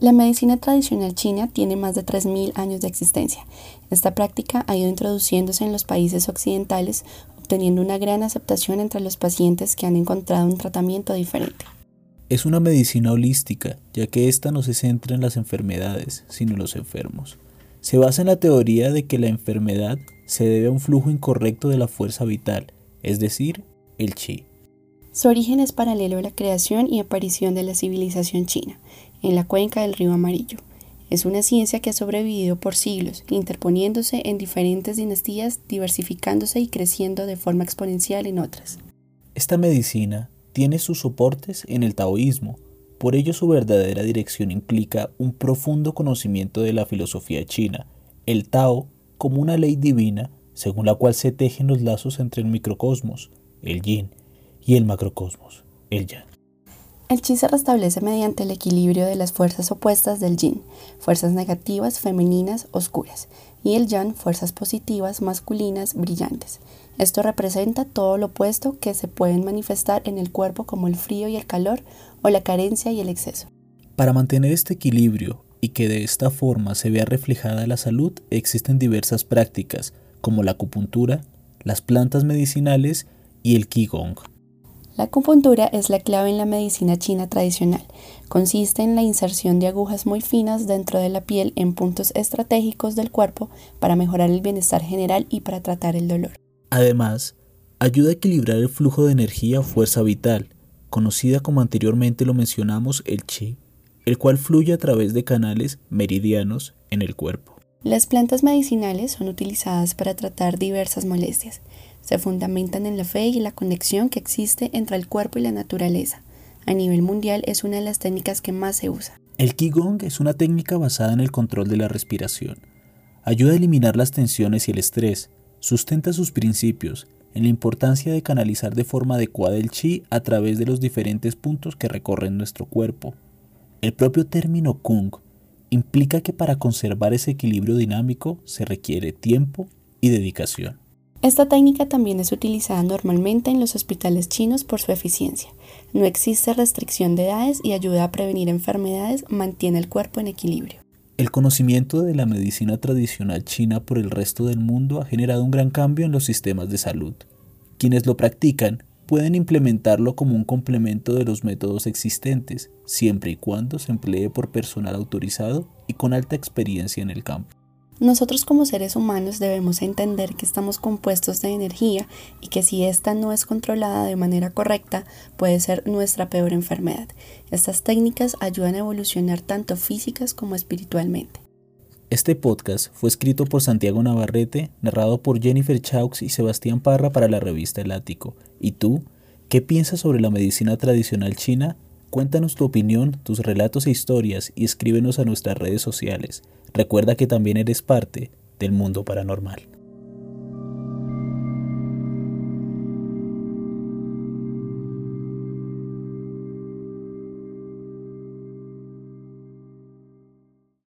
La medicina tradicional china tiene más de 3.000 años de existencia. Esta práctica ha ido introduciéndose en los países occidentales, obteniendo una gran aceptación entre los pacientes que han encontrado un tratamiento diferente. Es una medicina holística, ya que ésta no se centra en las enfermedades, sino en los enfermos. Se basa en la teoría de que la enfermedad se debe a un flujo incorrecto de la fuerza vital, es decir, el chi. Su origen es paralelo a la creación y aparición de la civilización china, en la cuenca del río Amarillo. Es una ciencia que ha sobrevivido por siglos, interponiéndose en diferentes dinastías, diversificándose y creciendo de forma exponencial en otras. Esta medicina tiene sus soportes en el taoísmo, por ello su verdadera dirección implica un profundo conocimiento de la filosofía china, el Tao como una ley divina según la cual se tejen los lazos entre el microcosmos, el yin, y el macrocosmos, el yang. El chi se restablece mediante el equilibrio de las fuerzas opuestas del yin, fuerzas negativas, femeninas, oscuras, y el yang, fuerzas positivas, masculinas, brillantes. Esto representa todo lo opuesto que se pueden manifestar en el cuerpo como el frío y el calor o la carencia y el exceso. Para mantener este equilibrio y que de esta forma se vea reflejada la salud, existen diversas prácticas como la acupuntura, las plantas medicinales y el qigong. La acupuntura es la clave en la medicina china tradicional. Consiste en la inserción de agujas muy finas dentro de la piel en puntos estratégicos del cuerpo para mejorar el bienestar general y para tratar el dolor. Además, ayuda a equilibrar el flujo de energía o fuerza vital, conocida como anteriormente lo mencionamos el chi, el cual fluye a través de canales meridianos en el cuerpo. Las plantas medicinales son utilizadas para tratar diversas molestias. Se fundamentan en la fe y la conexión que existe entre el cuerpo y la naturaleza. A nivel mundial es una de las técnicas que más se usa. El Qigong es una técnica basada en el control de la respiración. Ayuda a eliminar las tensiones y el estrés. Sustenta sus principios en la importancia de canalizar de forma adecuada el chi a través de los diferentes puntos que recorren nuestro cuerpo. El propio término Kung implica que para conservar ese equilibrio dinámico se requiere tiempo y dedicación. Esta técnica también es utilizada normalmente en los hospitales chinos por su eficiencia. No existe restricción de edades y ayuda a prevenir enfermedades, mantiene el cuerpo en equilibrio. El conocimiento de la medicina tradicional china por el resto del mundo ha generado un gran cambio en los sistemas de salud. Quienes lo practican pueden implementarlo como un complemento de los métodos existentes, siempre y cuando se emplee por personal autorizado y con alta experiencia en el campo. Nosotros como seres humanos debemos entender que estamos compuestos de energía y que si ésta no es controlada de manera correcta puede ser nuestra peor enfermedad. Estas técnicas ayudan a evolucionar tanto físicas como espiritualmente. Este podcast fue escrito por Santiago Navarrete, narrado por Jennifer Chaux y Sebastián Parra para la revista El Ático. ¿Y tú? ¿Qué piensas sobre la medicina tradicional china? Cuéntanos tu opinión, tus relatos e historias y escríbenos a nuestras redes sociales. Recuerda que también eres parte del mundo paranormal.